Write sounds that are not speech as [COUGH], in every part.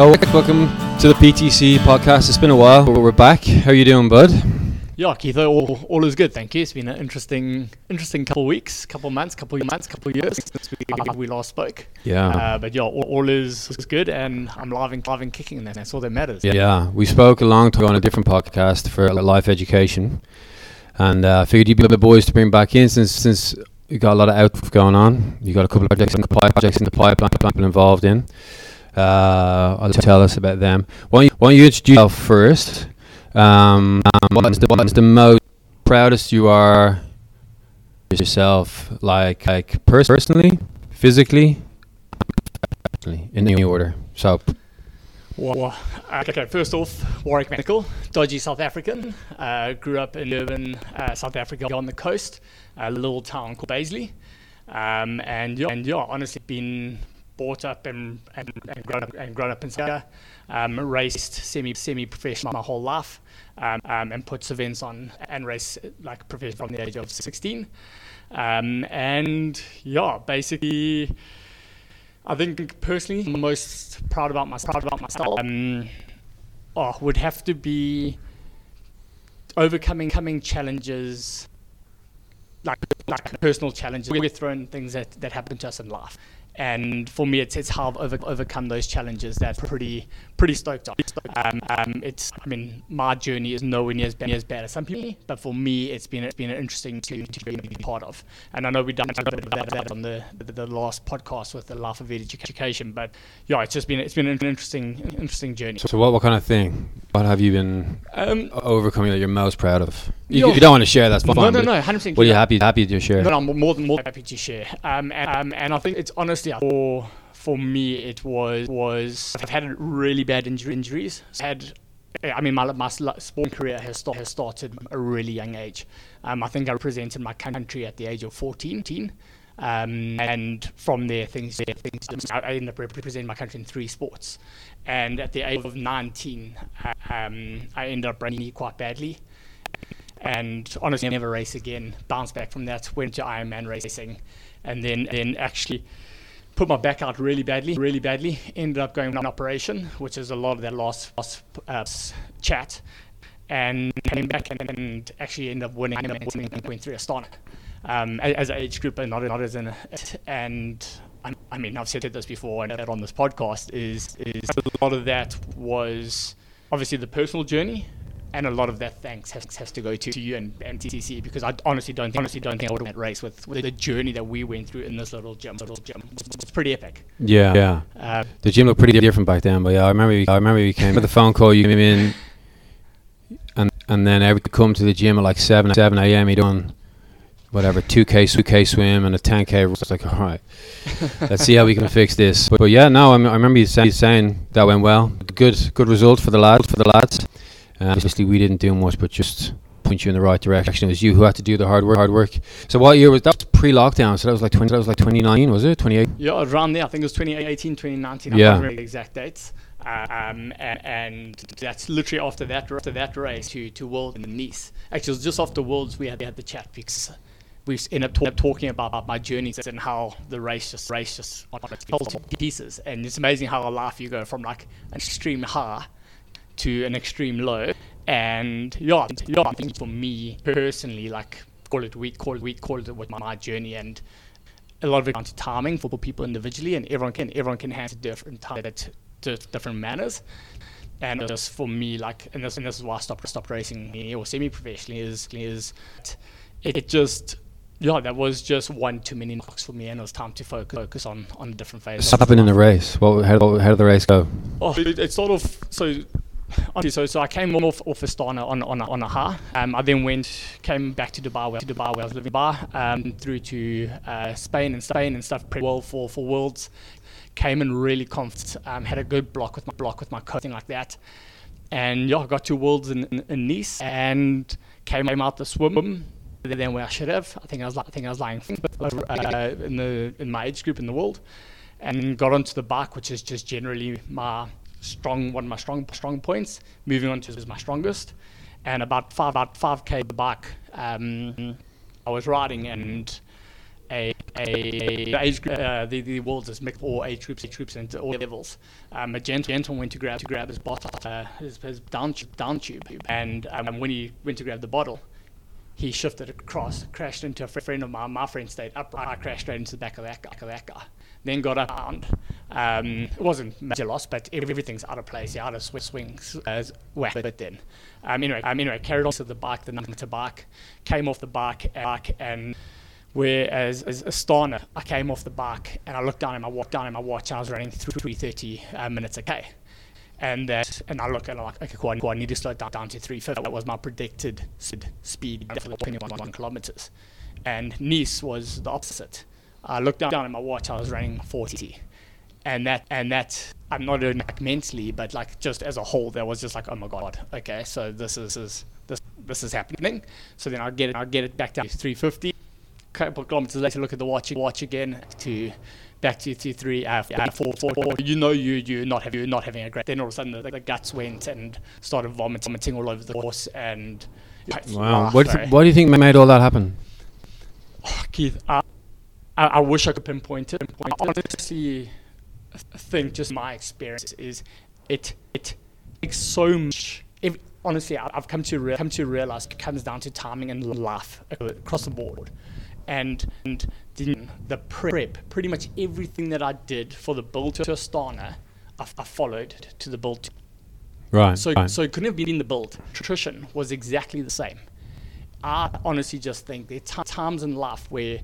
Oh, welcome to the PTC podcast. It's been a while, but we're back. How are you doing, bud? Yeah, Keith, all, all is good, thank you. It's been an interesting, interesting couple of weeks, couple of months, couple of months, couple of years since we, uh, we last spoke. Yeah. Uh, but yeah, all, all is, is good, and I'm live and, live and kicking, and that's all that matters. Yeah, we spoke a long time on a different podcast for life education, and uh, I figured you'd be the boys to bring back in since since you got a lot of out going on. You got a couple of projects in the pipe, projects in the pipeline people involved in. Uh, tell us about them. Why don't you, why don't you introduce yourself first? Um, um, what is the what is the most proudest you are yourself, like like pers- personally, physically, in any order. So, Well, uh, okay, first off, Warwick Medical, dodgy South African. Uh, grew up in urban uh, South Africa on the coast, a little town called Baisley. Um, and, yeah, and yeah, honestly, been brought up and, and, and grown up and grown up in South Um, raced semi semi professional my whole life, um, um, and puts events on and race like professional from the age of 16. Um, and yeah, basically. I think personally, I'm most proud about myself. Proud about myself. Um, oh, would have to be overcoming coming challenges, like like personal challenges. We're thrown things that, that happen to us in life, and for me, it's it's how I've over, overcome those challenges that pretty pretty stoked on. Um, um, it's I mean, my journey is nowhere near as bad, as bad as some people, but for me, it's been it's been interesting to, to be part of. And I know we've done a bit of that, that on the, the the last podcast with the Life of Education, but yeah, it's just been it's been an interesting interesting journey. so what what kind of thing? What have you been Um, overcoming that you're most proud of? You, you don't want to share. That's fine. no, no, no, hundred percent. What are you happy happy to share? No, no, I'm more than more happy to share. Um, and, um, and I think it's honestly for for me it was was I've had really bad injury, injuries. Had I mean my my sl- sport career has start, has started at a really young age. Um, I think I represented my country at the age of 14. Um, and from there, things, things I I ended up representing my country in three sports. And at the age of 19, uh, um, I ended up running quite badly and honestly I never race again. Bounced back from that, went to Ironman racing, and then then actually put my back out really badly, really badly. Ended up going on operation, which is a lot of that last, last uh, chat, and came back and, and actually ended up winning, ended up winning through Astana um, as an age group and not, not as an and. I- I mean, I've said this before and on this podcast. Is is a lot of that was obviously the personal journey, and a lot of that thanks has, has to go to, to you and, and TCC because I honestly don't think, honestly don't think I would have won that race with, with the journey that we went through in this little gym. Little gym, it's pretty epic. Yeah, yeah. Uh, The gym looked pretty different back then, but yeah, I remember. You, I remember you came with the phone call. You came in, and and then every come to the gym at like seven seven a.m. You done whatever two k two k swim and a ten k. It's like all right, let's see how we can fix this. But, but yeah, no, I, m- I remember you saying, saying that went well. Good good result for the lads for the lads. Uh, obviously, we didn't do much, but just point you in the right direction. It was you who had to do the hard work. Hard work. So what year was that? Pre-lockdown, so that was like twenty. That was like twenty nine, was it? Twenty eight. yeah, around there, I think it was 2018, 2019. I Yeah. can't remember the exact dates. Um, and, and that's literally after that after that race to to World in Nice. Actually, it was just after Worlds we had, we had the chat because we ended up, talk, talking about, about my journeys and how the race just race just on its pieces. And it's amazing how a life you go from like an extreme high to an extreme low. And yeah, yeah, I think for me personally, like call it week, call it week, call it with my, my journey and a lot of it down to timing for people individually, and everyone can everyone can handle different time at different manners. And just for me, like, and this and this is why I stopped stopped racing me or semi professionally is is it, it just yeah that was just one too many knocks for me, and it was time to focus focus on on a different phase. What happened in the race? What, how, how did the race go? Oh, it, it sort of so. [LAUGHS] So, so I came off off Astana on on a, on a. Um, I then went came back to Dubai, where, to Dubai where I was living. Dubai, um, through to uh, Spain and Spain and stuff. Pretty well for for worlds. Came in really confident. Um, had a good block with my block with my coaching like that. And yeah, I got to worlds in, in, in Nice and came out the swim than where I should have. I think I was I think I was lying uh, in the in my age group in the world, and got onto the bike, which is just generally my strong one of my strong strong points. Moving on to is my strongest, and about five about five k the bike. Um, I was riding and a, a, a age group, uh, the, the world is mixed all age groups, age groups and all levels. Um, a gent- gentleman went to grab to grab his bottle, uh, his, his down tube, down tube, and um, when he went to grab the bottle, he shifted across, crashed into a friend of mine. My friend stayed upright. I crashed straight into the back of that guy. Back of that. Then got up. Um, it wasn't major loss, but everything's out of place. Yeah, out of sw- swings. Uh, whack it then. Um, anyway, um, anyway, carried on to the bike, the number to bike, came off the bike, bike and whereas as Astana, I came off the bike and I looked down at my watch. Down at my watch, I was running 330 uh, minutes a k and that and I look at it like okay cool I, cool, I need to slow down, down to 350 that was my predicted speed for the 21 kilometers. And Nice was the opposite. I looked down at my watch I was running 40 and that and that I'm not doing like mentally but like just as a whole that was just like oh my god okay so this is, is this this is happening. So then I get it I get it back down to 350 couple kilometers later look at the watch watch again to back to, to three, uh, four, four, four. You know you you not having you not having a great. Then all of a sudden the, the guts went and started vomiting, vomiting all over the horse and. Wow. what, do what do you think made all that happen? Oh, Keith, uh, I, I wish I could pinpoint it. I honestly think just my experience is it it takes so much. If, honestly, I've come to rea- come to realize it comes down to timing and life across the board and, and the, the prep, pretty much everything that I did for the build to Astana, I, I followed to the build. To right. So, right. so it couldn't have been the build. Nutrition was exactly the same. I honestly just think there are times in life where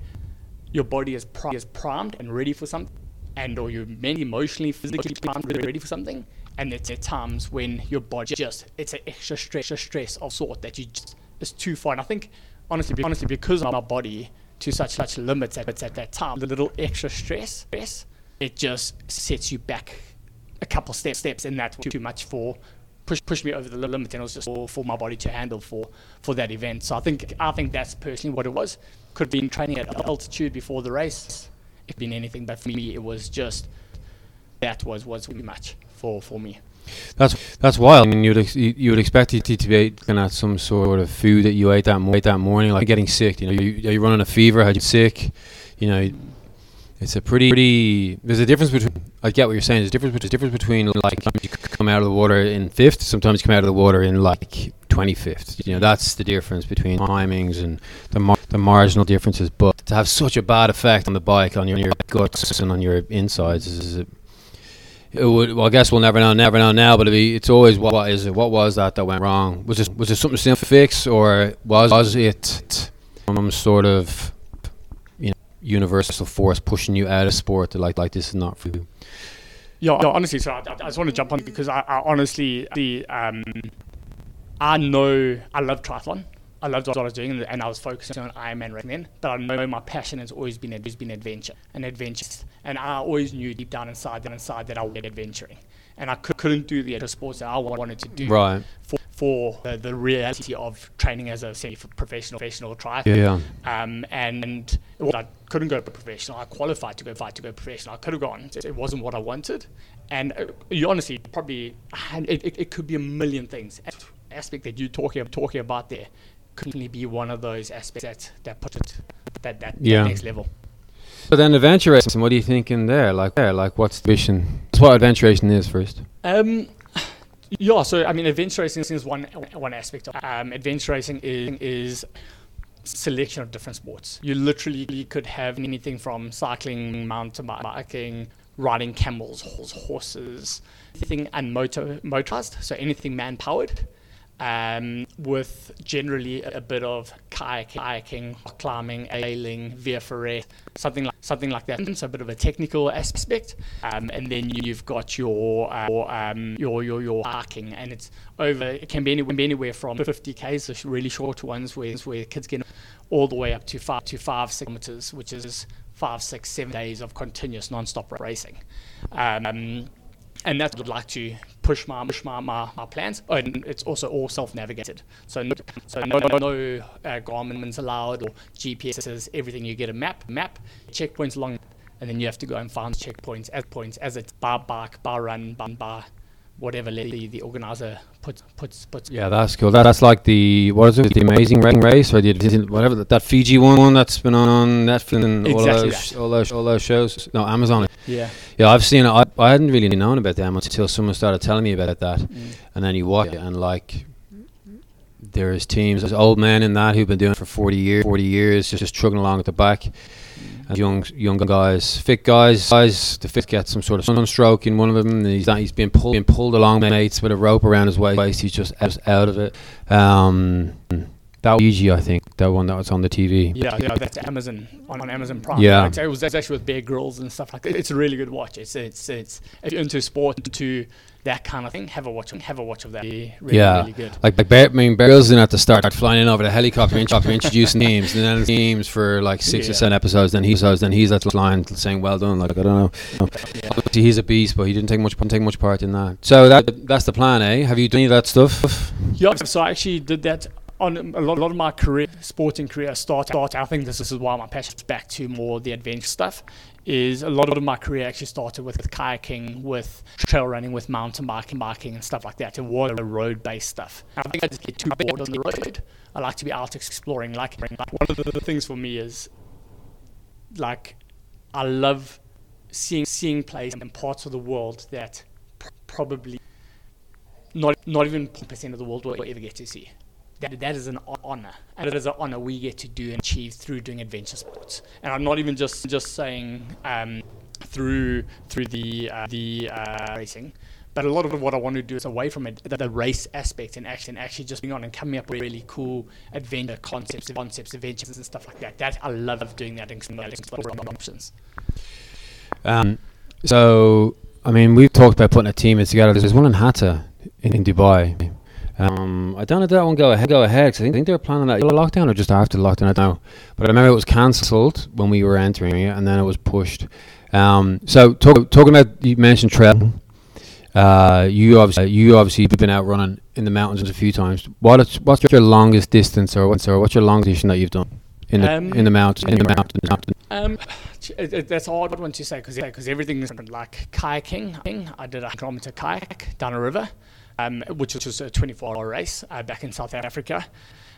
your body is, pri- is primed and ready for something, and or you're mentally, emotionally, physically primed, ready for something, and there are times when your body just it's an extra stress, extra stress of sort that you just it's too far. And I think honestly, honestly, because of my body to such such limits at, at that time, the little extra stress, stress, it just sets you back a couple steps steps, and that's too much for push push me over the limit, and it was just for, for my body to handle for for that event. So I think I think that's personally what it was. Could have been training at altitude before the race. It been anything, but for me, it was just that was was too much for for me. That's that's wild. I mean, you'd you would expect it to be looking at some sort of food that you ate that ate that morning, like getting sick. You know, you, are you running a fever? Had you sick? You know, it's a pretty, pretty. There's a difference between. I get what you're saying. There's a difference. There's a difference between like you come out of the water in fifth. Sometimes you come out of the water in like 25th. You know, that's the difference between timings and the mar- the marginal differences. But to have such a bad effect on the bike, on your, your guts and on your insides is. is it would, well, I guess we'll never know, never know now. But be, it's always what, what is it? What was that that went wrong? Was it was it something to fix, or was was it some sort of you know universal force pushing you out of sport like like this is not for you? Yeah, yeah honestly, so I, I, just want to jump on because I, I honestly the um, I know I love triathlon. I loved what I was doing, and I was focusing on Ironman right then. But I know my passion has always been has been adventure and adventure, and I always knew deep down inside that inside that I get adventuring, and I could, not do the other sports that I wanted to do. Right. For, for the, the reality of training as a semi-professional professional triathlete. Yeah. Um, and, and well, I couldn't go professional. I qualified to go fight to go professional. I could have gone. It wasn't what I wanted, and uh, you honestly probably it, it, it could be a million things. Aspect that you're talking talking about there could be one of those aspects that that put it that that, yeah. that next level. So then, adventure racing. What are you thinking there? Like, there, like, what's the vision? That's what adventure racing is first. Um, yeah. So I mean, adventure racing is one one aspect of um, adventure racing is is selection of different sports. You literally could have anything from cycling, mountain biking, riding camels, horses, anything unmotor motorized. So anything man powered um, with generally a, bit of kayaking, climbing, ailing, via ferrata, something like something like that. So a bit of a technical aspect, um, and then you've got your uh, your, um, your your your hiking, and it's over. It can be anywhere, anywhere from 50 k's, so really short ones, where where kids get all the way up to five to five six kilometers, which is five, six, seven days of continuous non-stop racing. And that's what I'd like to push my push my, my, my plans. Oh, and it's also all self-navigated, so no, so no, no, no uh, Garmin's allowed or GPSs. Everything you get a map, map checkpoints along, and then you have to go and find checkpoints as points as it's bar bike, bar run, bar, bar whatever the, the organizer puts puts puts. Yeah, that's cool. That, that's like the what is it? The Amazing Race or the whatever that, that Fiji one, that's been on Netflix and all Exactly those that. all those all those shows. No, Amazon. Yeah. Yeah, I've seen it. I, I hadn't really known about them until someone started telling me about that, Mm. and then you watch it and like. There's teams, there's old men in that who've been doing it for 40 years, 40 years, just, just trugging along at the back. Young young guys, fit guys, guys. The fit gets some sort of sunstroke in one of them. He's not, he's being pulled being pulled along mates with a rope around his waist. He's just out of it. Um, that was Fiji, I think, that one that was on the TV. Yeah, yeah, that's Amazon on, on Amazon Prime. Yeah. It was actually with Bear Grylls and stuff like that. It's a really good watch. It's it's it's if you're into sport, into that kind of thing, have a watch. Have a watch of that. Really, Yeah. really good. Like, like Bear, I mean, Barrels in have to start, flying in over the helicopter, intro- introducing teams, and then teams for like six or seven episodes. Then he he's then he's at the line saying, "Well done." Like I don't know. Yeah. Obviously, he's a beast, but he didn't take much take much part in that. So that that's the plan, eh? Have you done any of that stuff? Yeah, so I actually did that on a lot, a lot of my career, sporting career start. start I think this is why my passion's back to more the adventure stuff. Is a lot of my career actually started with, with kayaking, with trail running, with mountain biking, biking and stuff like that. It was road-based stuff. I think I just get too bored on the road. I like to be out exploring. Like, like one of the, the things for me is like I love seeing seeing places and parts of the world that pr- probably not not even percent of the world will ever get to see. That that is an honor, and it is an honor we get to do and achieve through doing adventure sports. And I'm not even just just saying um, through through the uh, the uh, racing. But a lot of what I want to do is away from it, the, the race aspect and actually, actually just being on and coming up with really cool adventure concepts, concepts, adventures and stuff like that. That I love doing that and exploring options. Um, so I mean, we've talked about putting a team together. There's one in Hatta in, in Dubai. Um, I don't know if that one go ahead. Go ahead. 'cause I think, I think they were planning that lockdown or just after the lockdown. I don't know. But I remember it was cancelled when we were entering it, and then it was pushed. Um, so talk, talking about you mentioned trail. Uh, you obviously you obviously have been out running in the mountains a few times. What is, what's your longest distance or what's or what's your longest distance that you've done in the Um, in the mountains in the mountains? mountains? Um, it, it, that's hard one to say because because everything is. Like kayaking, I did a kilometer kayak down a river, um, which was a 24-hour race uh, back in South Africa.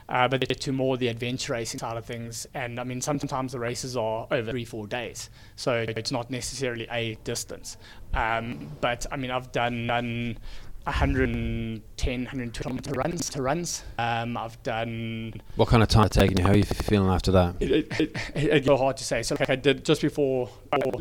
Uh, but to more the adventure racing side of things, and I mean sometimes the races are over three four days, so it's not necessarily a distance. Um, but I mean I've done done 110, 120 kilometer runs to runs. Um, I've done What kind of time it taking you? How are you feeling after that? it, it, it, it's so hard to say. So like I did just before before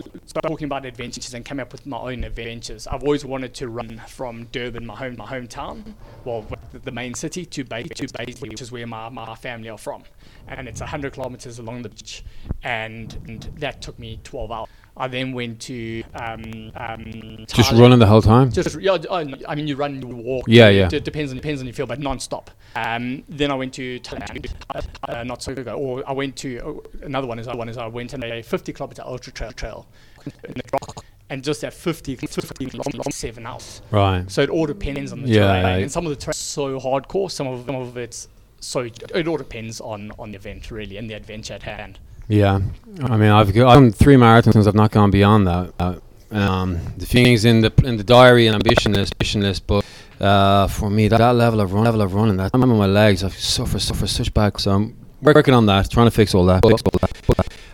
talking about adventures and came up with my own adventures. I've always wanted to run from Durban, my home, my hometown, well, the main city, to Bay, to Baisley, which is where my, my family are from, and it's 100 kilometers along the beach, and, and that took me 12 hours. I then went to um, um, Just running the whole time? Just yeah, I mean you run, you walk. Yeah, yeah. It depends on depends on your feel, but non-stop. Um, then I went to Thailand, uh, uh, not so ago. Or I went to oh, another one is one is I went on a 50 kilometer ultra trail trail, in the rock, and just at 50, 50 long, long seven hours. Right. So it all depends on the Yeah, terrain, yeah. and some of the terrain is so hardcore. Some of some of it's so it all depends on on the event really and the adventure at hand. Yeah. I mean, I've, I've done three marathons. I've not gone beyond that. Uh, um, the things in the in the diary and ambition list, ambition list, but uh, for me, that, that level of run, level of running, that I'm on my legs. I suffer suffer such bad. So I'm working on that, trying to fix all that.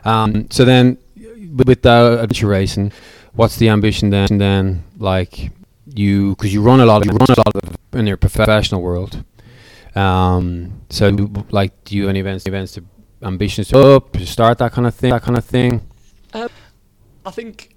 Um, so then, with the adventure racing, what's the ambition then? And Then like you, because you run a lot, you run a lot of in your professional world. Um, so like, do you any events, events to ambitions to up, to start that kind of thing, that kind of thing? Uh, I think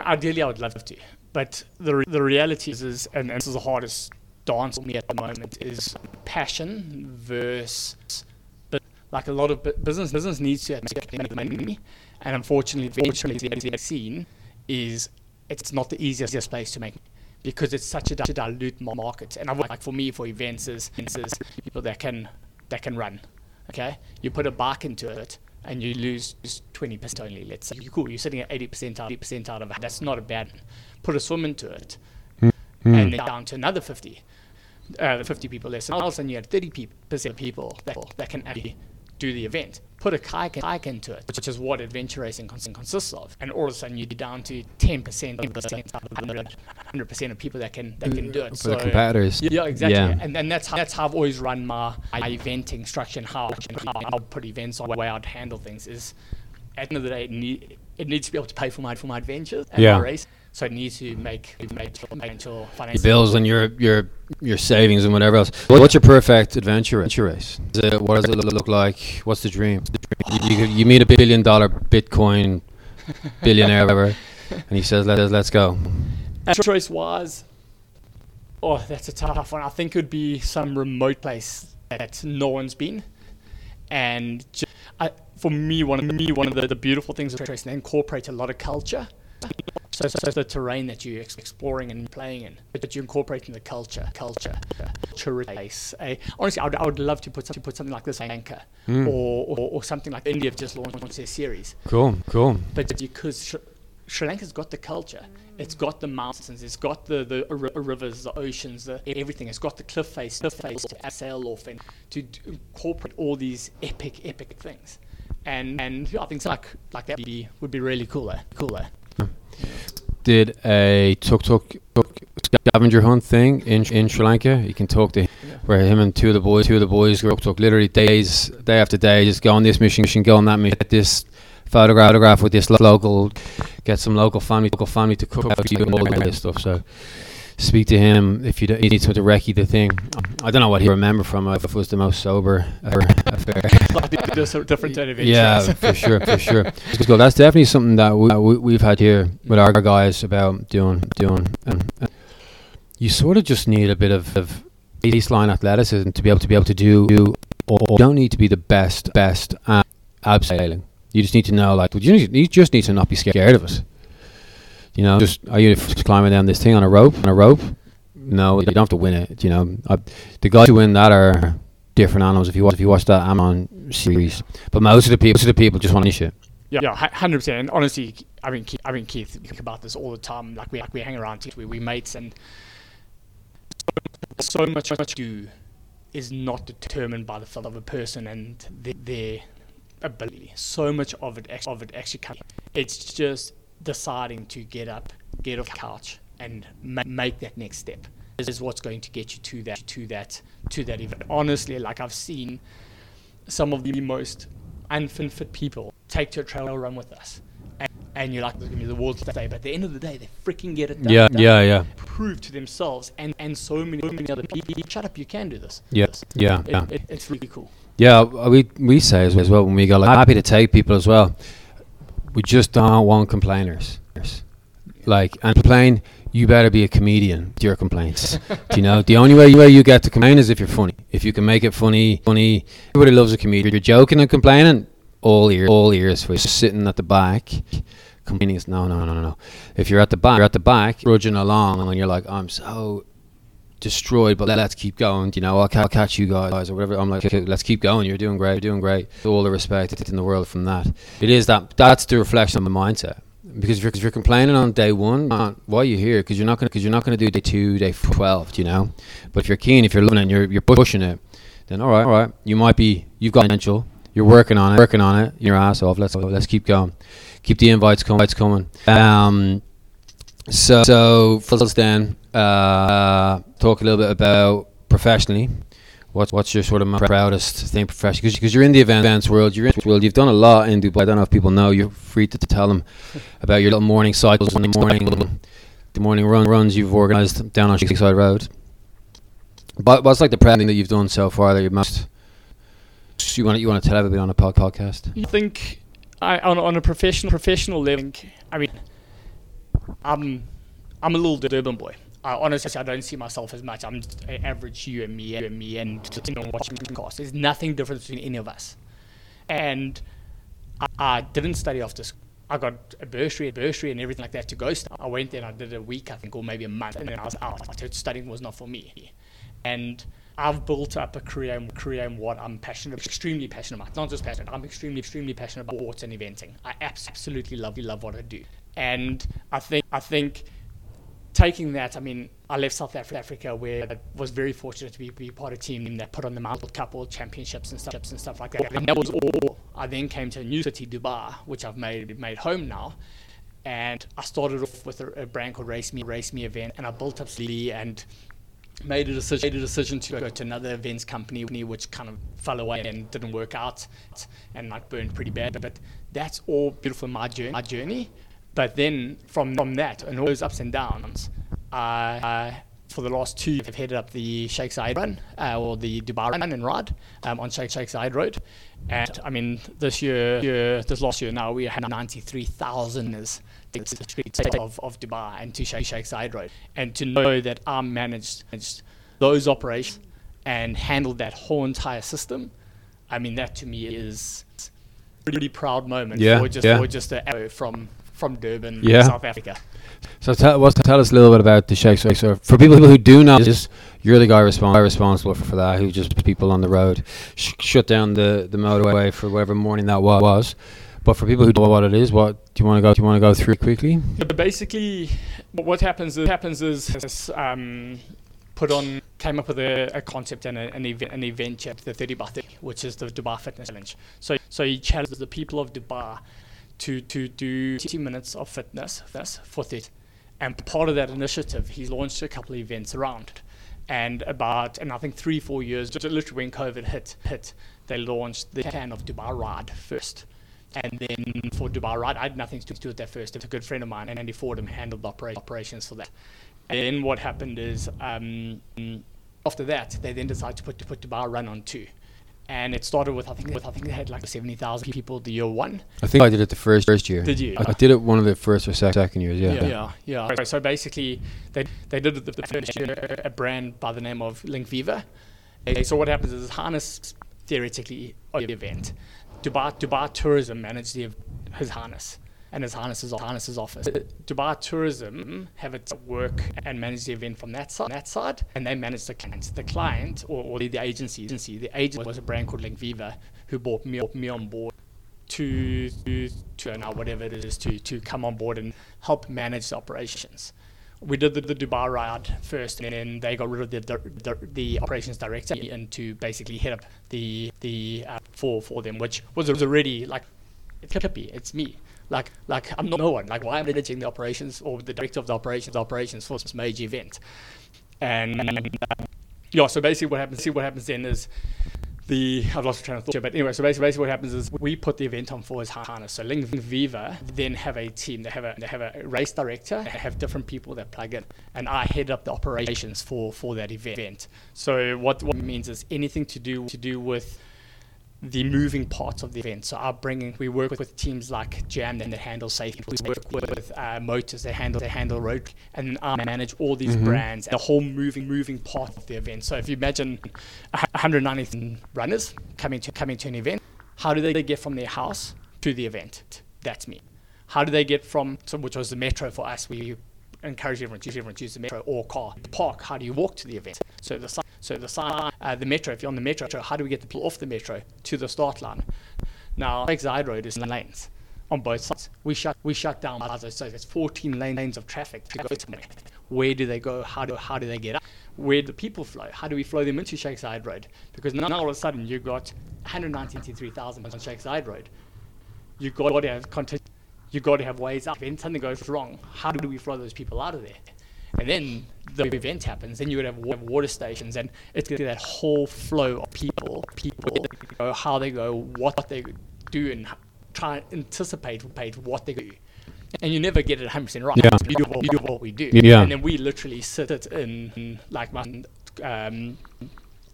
ideally I would love to, but the re- the reality is, is and this is the hardest dance for me at the moment is passion versus but like a lot of bu- business business needs to make money, and unfortunately, unfortunately the scene is it's not the easiest place to make because it's such a di- dilute market. And I would like for me for events is people that can that can run. Okay, you put a bike into it and you lose twenty percent only. Let's say you're cool. You're sitting at eighty percent out, eighty percent out of it. That's not a bad. one. Put a swim into it, and then down to another fifty. Uh, 50 people less than else, and you had 30 percent of people that, that can actually do the event. Put a kayak, into it, which is what adventure racing consists of. And all of a sudden, you're down to 10% of the 100% of people that can that can do it. For so, the competitors. yeah, exactly. Yeah. And, and that's how, that's how I've always run my, my eventing structure and how, how I'll put events on, the way I'd handle things is at the end of the day, it, need, it needs to be able to pay for my for my adventures and Yeah. my race. So it needs to make make financial bills and your your your savings and whatever else. What's your perfect adventure race? It, what does it look, like? What's the dream? You, you, you meet a billion dollar Bitcoin billionaire, whatever, and he says, "Let us let's go." choice wise. Oh, that's a tough one. I think it would be some remote place that no one's been, and ju- I, for me, one of me one of the, the beautiful things of racing, they incorporate a lot of culture. So, so the terrain that you're exploring and playing in, but you're incorporating the culture, culture, culture race. A, honestly, I would, I would love to put to put something like this in Anchor, or, or or something like India have just launched their series. Cool, cool. But because Sri, Sri Lanka's got the culture, it's got the mountains, it's got the, the ri- rivers, the oceans, the, everything. It's got the cliff face, cliff face to sail off and to incorporate all these epic, epic things. And and I think like like that would be would be really cool. Eh? Cool. Eh? Did a tuk tuk tuk scavenger hunt thing in in Sri Lanka. You can talk to him, where him and two of the boys, two of the boys up took literally days, day after day, just go on this mission, mission, go on that mission, get this photograph, photograph with this local, get some local family, local family to cook and all this stuff. So speak to him if you, you need something to recce the thing. I don't know what he remember from it, if it was the most sober affair. like the, the of different kind of Yeah, for sure, for sure. That's definitely something that we, uh, we we've had here with our guys about doing doing. And, and you sort of just need a bit of, of baseline athleticism to be able to be able to do. do or you don't need to be the best best at abseiling. You just need to know, like, you, need, you just need to not be scared of it. You know, just are you climbing down this thing on a rope? On a rope? No, you don't have to win it. You know, I, the guys who win that are different animals. If you watch, if you watch that Amon series, but most of the people, most of the people just want to shit. Yeah, yeah, hundred percent. Honestly, I mean, Keith, I mean, Keith, we think about this all the time. Like we, like we hang around, we we mates, and so much much do is not determined by the feel of a person and their, their ability. So much of it, of it actually comes. It's just deciding to get up, get off the couch, and ma- make that next step. This is what's going to get you to that, to that, to that event. Honestly, like I've seen some of the most unfit people take to a trail run with us. And, and you're like, this going to be the world's day. But at the end of the day, they freaking get it done. Yeah, done, yeah, yeah, Prove to themselves and, and so many, so many other people, shut up, you can do this. yeah, yeah, It, yeah. it, it's really cool. Yeah, we we say as as well when we go like happy to take people as well. We just don't want complainers. Like and complain, you better be a comedian with your complaints. [LAUGHS] Do you know? The only way way you get to complain is if you're funny. If you can make it funny, funny. Everybody loves a comedian. You're joking and complaining, all ears, all ears for you. Sitting at the back, complaining is no, no, no, no, no. If you're at the back, you're at the back, trudging along, and you're like, I'm so destroyed, but let's keep going. You know, I'll, I'll catch you guys or whatever. I'm like, okay, let's keep going. You're doing great. You're doing great. All the respect in the world from that. It is that. That's the reflection of the mindset. Because if you're, if you're complaining on day one, why are you here? Because you're not gonna because you're not gonna do day two, day twelve. You know. But if you're keen, if you're loving it, you're you're pushing it, then all right, all right. You might be. You've got potential. You're working on it. Working on it. Your ass off. Let's let's keep going. Keep the invites coming. Invites coming. Um. So, so first then, uh, talk a little bit about professionally. What's what's your sort of proudest thing professionally? Because you're in the event, events world, you're in the world. You've done a lot in Dubai. I don't know if people know. You're free to, tell them about your little morning cycles in the morning, the morning run runs you've organised down on Sheikh Zayed Road. But what's like the proud thing that you've done so far that you're most you want you want to tell everybody on a pod- podcast? You think I, on, on a professional professional level? I mean, I'm I'm a little Durban boy. I honestly I don't see myself as much. I'm just a average you and me, you and me, and you know, watching cast. There's nothing different between any of us. And I, I didn't study after school. I got a bursary, a bursary, and everything like that to go. St- I went there and I did a week, I think, or maybe a month, and then I was out. Studying was not for me. And I've built up a career, in- career in what I'm passionate, extremely passionate about. Not just passionate, I'm extremely, extremely passionate about sports and eventing. I absolutely love, love what I do. And I think, I think taking that, I mean, I left South Africa where I was very fortunate to be, be part of a team that put on the Mount Cup World Championships and stuff and stuff like that. And that was all. I then came to a new city, Dubai, which I've made made home now. And I started off with a, a brand called Race Me, Race Me event, and I built up Lee and made a decision, made a decision to go to another events company, which kind of fell away and didn't work out, and like burned pretty bad. But that's all beautiful my journey. My journey. But then from from that and all those ups and downs, I for the last two, I've headed up the Sheikh Zayed run uh, or the Dubai run and ride um, on Sheikh Sheikh Zayed Road. And I mean, this year, year this last year now, we had 93,000 the streets of, of Dubai and to Sheikh Sheikh Zayed Road. And to know that I managed, managed those operations and handled that whole entire system, I mean, that to me is a really proud moment yeah, for just yeah. for just a arrow from from Durban, Yeah. South Africa. So tell, well, tell us a little bit about the Shake Shake. So for people who do know, just you're the guy respon- guy responsible for, for that. Who just people on the road sh- shut down the, the motorway for whatever morning that was. But for people who don't know what it is, what do you want to go? Do you want to go through it quickly? But basically, what happens is, happens is, um, put on came up with a, a concept and a, an event an event at the 30 by 30, which is the Dubai Fitness Challenge. So so he challenges the people of Dubai to to do 60 minutes of fitness fitness for 30. And part of that initiative, he launched a couple of events around it. And about, and I think three, four years, literally when COVID hit, hit, they launched the plan of Dubai Ride first. And then for Dubai Ride, I had nothing to do with that first. It's a good friend of mine, and Andy Fordham handled the opera- operations for that. And then what happened is, um, after that, they then decided to put to put Dubai Run on two. And it started with I think with I think they had like seventy thousand people the year one. I think I did it the first first year. Did you? I, I did it one of the first or sec- second years. Yeah. yeah, yeah. So, so basically, they they did it the, the first year a brand by the name of Link Viva. Okay, so what happens is harness theoretically the event. Dubai Dubai Tourism managed the, his harness and his harnesses harnesses office. Dubai Tourism have it work and manage the event from that side, that side, and they manage the client. The client or, or the, the agency, agency, the agent was a brand called Link Viva who bought me, me on board to to to now whatever it is to to come on board and help manage the operations. We did the, the Dubai ride first, and then they got rid of the the, the, the operations director and to basically head up the the uh, for for them, which was already like it's Kippy, it's me. Like like I'm not no one. Like why I'm managing the operations or the director of the operations the operations for this major event? And, uh, yeah, so basically what happens see what happens then is the I've lost train of thought, but anyway, so basically, basically what happens is we put the event on for his harness. So Link Viva then have a team. They have a they have a race director. They have different people that plug in, and I head up the operations for for that event. So what what it means is anything to do to do with the moving parts of the event. So I bring we work with teams like Jam that handle safety. We work with uh, motors that handle they handle road, and then I manage all these brands, the whole moving moving part of the event. So if you imagine 190 runners coming to coming to an event, how do they get from their house to the event? That's me. How do they get from so which was the metro for us? We encourage everyone to use everyone to use the metro or car. The Park. How do you walk to the event? So the so the sign, uh, the metro. If you're on the metro, how do we get the people off the metro to the start line? Now, Lake Road is lanes on both sides. We shut we shut down. Say, there's 14 lanes of traffic to go to somewhere. Where do they go? How do how do they get up? Where do the people flow? How do we flow them into Zayed Road? Because now all of a sudden you've got 193,000 on Zayed Road. You've got to have content. You've got to have ways up. If something goes wrong, how do we flow those people out of there? And then the event happens, then you would have water stations, and it's going to be that whole flow of people, people, how they go, what they do, and try and anticipate what they do. And you never get it 100% right. Yeah. We do what, we do what we do. Yeah. And then we literally sit it in, like my um,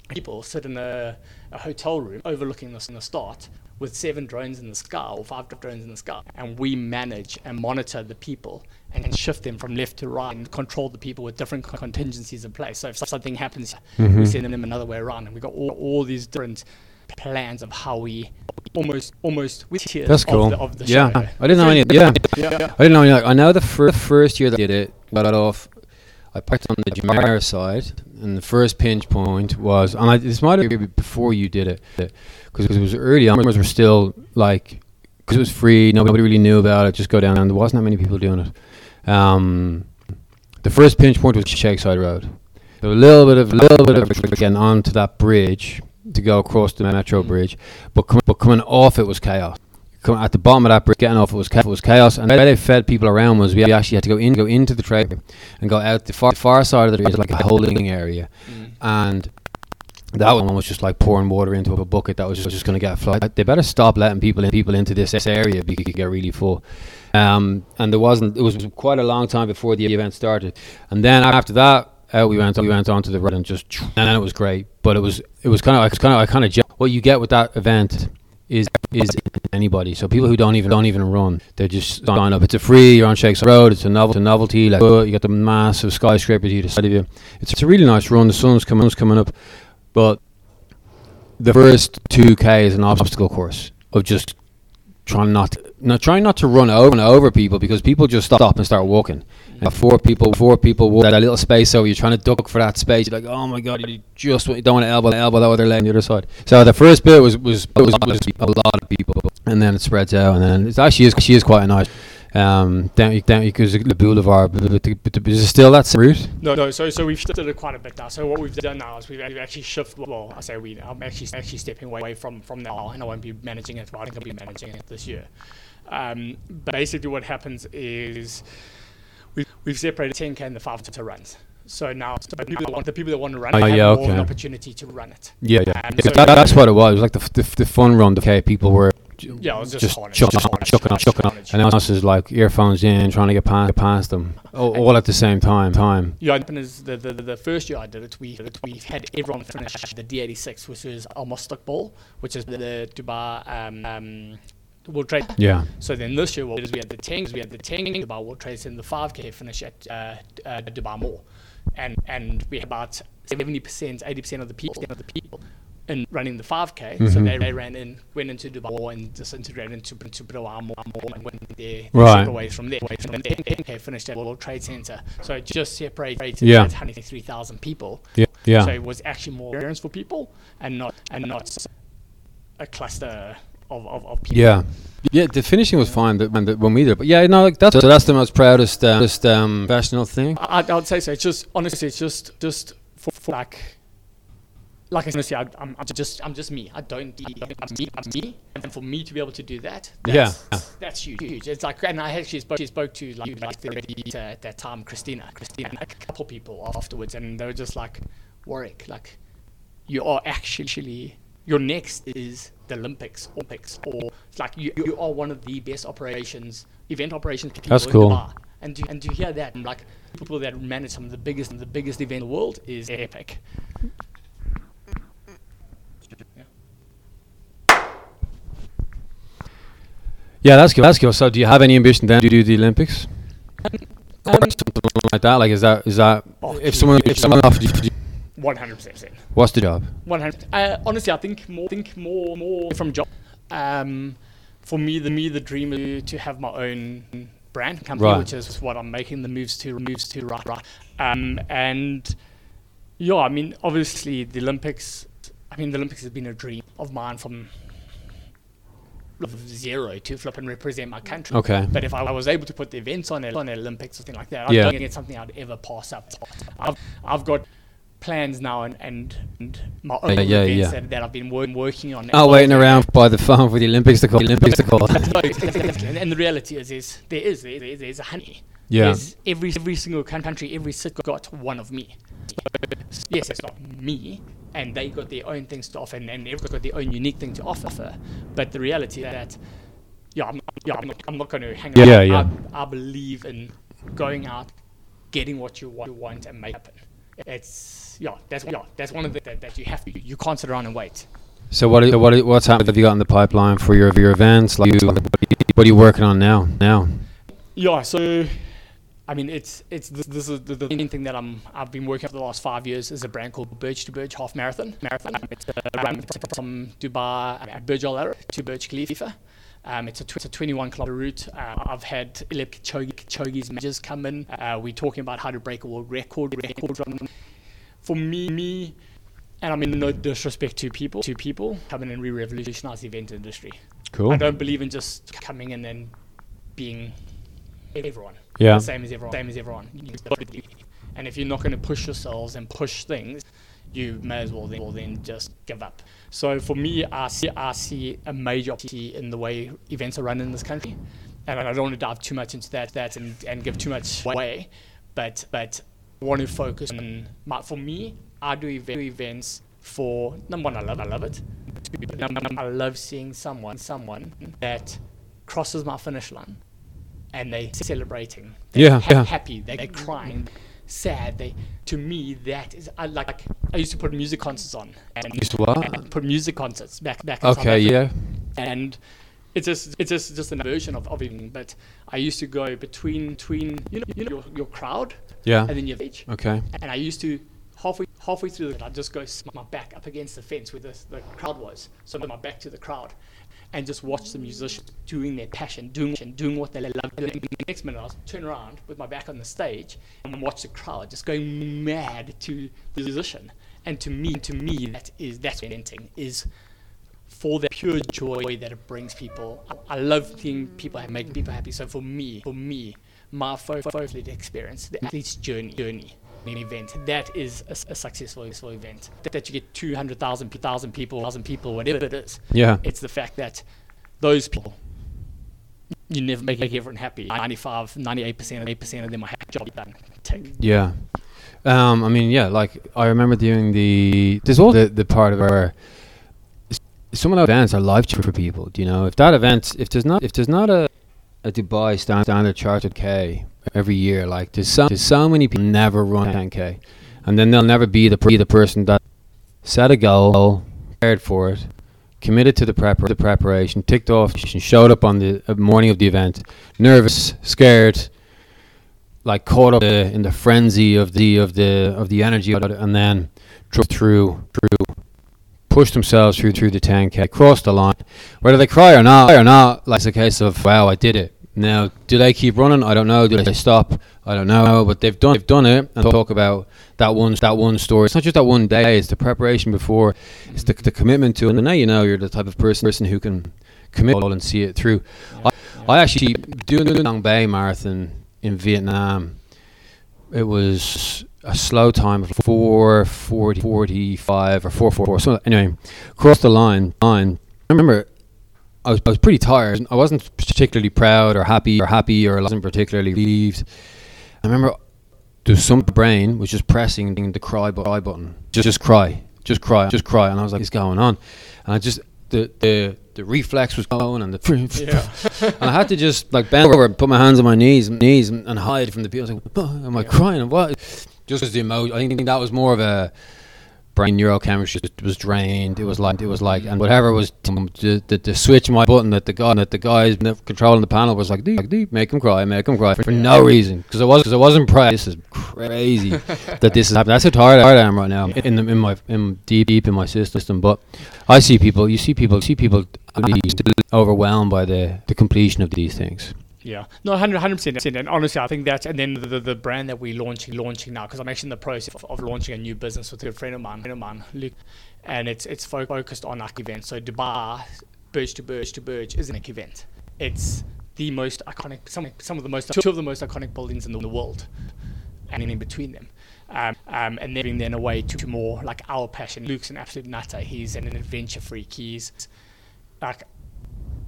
people sit in a, a hotel room overlooking this in the start with seven drones in the sky or five drones in the sky and we manage and monitor the people and shift them from left to right and control the people with different contingencies in place so if something happens mm-hmm. we send them another way around and we've got all, all these different plans of how we almost almost with tiers That's cool. of the, of the yeah, show. I didn't know any. Yeah, yeah. I didn't know any. Like, I know the fir- first year that I did it, got it off. I parked on the Jumeirah side, and the first pinch point was, and I, this might have been before you did it, because it was early on. Were still like, because it was free, nobody really knew about it. Just go down, and there wasn't that many people doing it. Um, The first pinch point was Sheikh Zayed Road. So a little bit of a little bit of getting onto that bridge to go across the metro bridge, but com- but coming off it was chaos. Come at the bottom of that bridge, getting off it was cha- it was chaos, and the way they fed people around was we actually had to go in go into the trade and go out the far, far side of the bridge like a holding area, and that one was just like pouring water into a bucket that was just, just going to get flooded. They better stop letting people in, people into this area because it could get really full. Um, and there wasn't. It was quite a long time before the event started, and then after that, out we went. We went onto the road and just, and then it was great. But it was it was kind of I kind of I kind of what you get with that event is is anybody. So people who don't even don't even run, they're just sign up. It's a free. You're on Sheikh Zayed Road. It's a novel, a novelty. Like uh, you got the massive skyscraper to side of you. It's, it's a really nice run. The sun's coming sun's coming up, but the first two k is an obstacle course of just trying not to, not trying not to run over and over people because people just stop and start walking. And four people, four people walk that little space. over. you're trying to duck for that space. You're like, oh my god, you just you don't want to elbow elbow that other leg on the other side. So the first bit was was was, was a lot of people, and then it spreads out, and then it's actually is she is quite a nice. Um, down down because the boulevard, is it still that same route? No, no. So, so we've shifted it quite a bit now. So what we've done now is we've actually- shifted. Well, I say we. I'm actually actually stepping away from from now, and I won't be managing it. I think I'll be managing it this year. Um, but basically, what happens is we've we've separated 10k and the five to runs. So now, so the people that want, the people that want to run it Oh, have yeah, more of an opportunity to run it. Yeah, yeah. Um, so- that, that's what it was. It was like the, the, the fun run. Okay, people were Yeah, it was just just chucking, just on, carnage, chucking chucking carnage. and else is like earphones in, trying to get past, past them, all, all at the same time. Time. Yeah, is the, the the first year I did it, we we had everyone finish the D86, which is Al Mustak Ball, which is the Dubai um, um, World Trade. Yeah. So then this year, what we did is we had the 10, we had the 10 Dubai World Trade and the 5K finish at uh, uh, Dubai Mall, and and we had about 70 percent, 80 percent of the people of the people. In running the 5K, so Mhm. they, they ran in, went into Dubai and disintegrated into into Mall and went there Right. away from there. From the 10K finished at World Trade Center, so it just separated Yeah. that 103,000 people. Yeah. Yeah. So it was actually more experience for people and not and not a cluster of, of, of people. Yeah. Yeah, the finishing was fine when, when we did it. But yeah, no, like that's, so that's the most proudest, uh, proudest um, professional thing. I, I would say so. It's just honestly, it's just just for, for like, like I said, honestly, I, I'm, I'm just I'm just me. I don't. I'm me. I'm me. And for me to be able to do that, Yeah. that's, that's huge. huge. It's like, and I actually spoke, she spoke to like, like the, the, at that time, Christina, Christina, and a couple people afterwards, and they were just like, Warwick, like, you are actually your next is the Olympics, Olympics, or it's like you, you are one of the best operations, event operations people That's in cool. Dubai. And to, and to hear that, like people that manage some of the biggest the biggest event in the world is epic. Yeah, that's cool. That's good. So, do you have any ambition then to do the Olympics? Or something like that? Like, is that is that Oh, if someone if someone offered you, One hundred percent. what's the job? One hundred. Uh, honestly, I think more think more more from job. Um, for me, the me the dream is to have my own brand company, Right. which is what I'm making the moves to moves to right right. Um, and yeah, I mean, obviously the Olympics. I mean, the Olympics has been a dream of mine from zero to flip and represent my country. Okay. But if I was able to put the events on it, on the Olympics or something like that, I Yeah. don't think it's something I'd ever pass up. I've, I've got plans now and, and, and my own Yeah, yeah, events yeah. That, that I've been wor- working on. Oh, waiting around by the phone for the Olympics to call. The Olympics to call. [LAUGHS] And, and the reality is, is there is there, there- there's a honey. Yeah. There's every every single country, every city got one of me. Yes, it's not me, and they got their own things to offer, and, and they've got their own unique thing to offer. But the reality is that, yeah, I'm, yeah, I'm not, I'm not going to hang Yeah, around. yeah. I, I believe in going out, getting what you want, you want and make happen. It's yeah, that's yeah, that's one of the that, that you have to. You can't sit around and wait. So what? So what? What's happened? Have you got in the pipeline for your your events? Like, you, what are you working on now? Now. Yeah, so I mean, it's it's this, this is the, the main thing that I'm I've been working on for the last five years is a brand called Burj to Burj Half Marathon. Marathon. Um, it's a run from Dubai um, Burj Al Arab to Burj Khalifa. Um, it's a tw- it's a 21 kilometer route. Uh, I've had Eliud Kipchoge, Kipchoge's managers come in. Uh, we're talking about how to break a world record. Record run. For me, me, and I mean no disrespect to people, to people coming and re-revolutionize the event industry. Cool. I don't believe in just coming in and being everyone. Yeah. The same as everyone. Same as everyone. And if you're not going to push yourselves and push things, you may as well then, well then just give up. So for me, I see, I see a major opportunity in the way events are run in this country. And I don't want to dive too much into that, that and, and give too much away, but but I want to focus on my, for me. I do event, events for number one. I love I love it. I love seeing someone someone that crosses my finish line, and they celebrating. They're Yeah, ha- yeah. happy. They, they're crying, sad. They to me that is I like. I used to put music concerts on and, Used to what? and put music concerts back back. Okay, yeah. and it's just it's just just an version of, of evening. But I used to go between between you know, you know your, your crowd Yeah. and then your stage, Okay. and I used to halfway halfway through I'd just go my back up against the fence where the, the crowd was, so my back to the crowd, and just watch the musicians doing their passion, doing doing what they love. And the next minute, I was turn around with my back on the stage and watch the crowd just going mad to the musician. And to me, to me, that is that's venting is for the pure joy that it brings people. I, love seeing people make people happy. So for me, for me, my fo- athlete experience, the athlete's journey, journey, an event that is a, successful, successful event. That, that you get 200,000 people, thousand people, whatever it is. Yeah. It's the fact that those people, you never make everyone happy. 95, 98%, 8% of them are happy. Job done. Tick. Yeah. Um, I mean, yeah, like I remember doing the there's all the the part of where some of those events are life changing for people. Do you know if that event if there's not if there's not a a Dubai stand, standard chartered K every year, like there's so there's so many people never run 10k, and then they'll never be the be the person that set a goal, prepared for it, committed to the prep the preparation, ticked off, and showed up on the uh, morning of the event, nervous, scared, like caught up the, in the frenzy of the of the of the energy and then drove through through pushed themselves through through the 10k crossed the line. Whether they cry or not or not like it's a case of wow I did it now do they keep running? I don't know. Do they stop? I don't know. But they've done they've done it and talk about that one that one story. It's not just that one day. It's the preparation before. It's the, the commitment to it. And now you know you're the type of person person who can commit and see it through. I, I actually doing the Long Bay Marathon in Vietnam it was a slow time of 440 45 or 444 so anyway crossed the line line. I remember I was, I was pretty tired I wasn't particularly proud or happy or happy or I wasn't particularly relieved I remember there was some brain was just pressing the cry, bu- cry button just just cry just cry just cry and I was like what's going on and I just the the the reflex was going and the [LAUGHS] and I had to just like bend over and put my hands on my knees knees and, and hide from the people. I was like, "Oh, am I crying? What? Just as the emotion. I think that was more of a brain neurochemistry was drained. It was like it was like and whatever was the, the, the switch my button that the guy that the guys controlling the panel was like, "Deep, deep, make him cry, make him cry for, no reason because I was because I wasn't proud. This is crazy [LAUGHS] that this is happening. That's how tired I am right now in the, in my in deep deep in my system. But I see people. You see people. You see people uh, overwhelmed by the the completion of these things. Yeah, no, 100 percent. And honestly, I think that's and then the, the, the brand that we're launching launching now, because I'm actually in the process of, of launching a new business with a good friend of mine, friend of mine, Luke, and it's it's fo- focused on like events. So Dubai, Burj to Burj to Burj is an event. It's the most iconic, some some of the most two of the most iconic buildings in the, world, and in between them. Um, um, and then then away to, to more like our passion. Luke's an absolute nutter. He's an adventure freak. He's like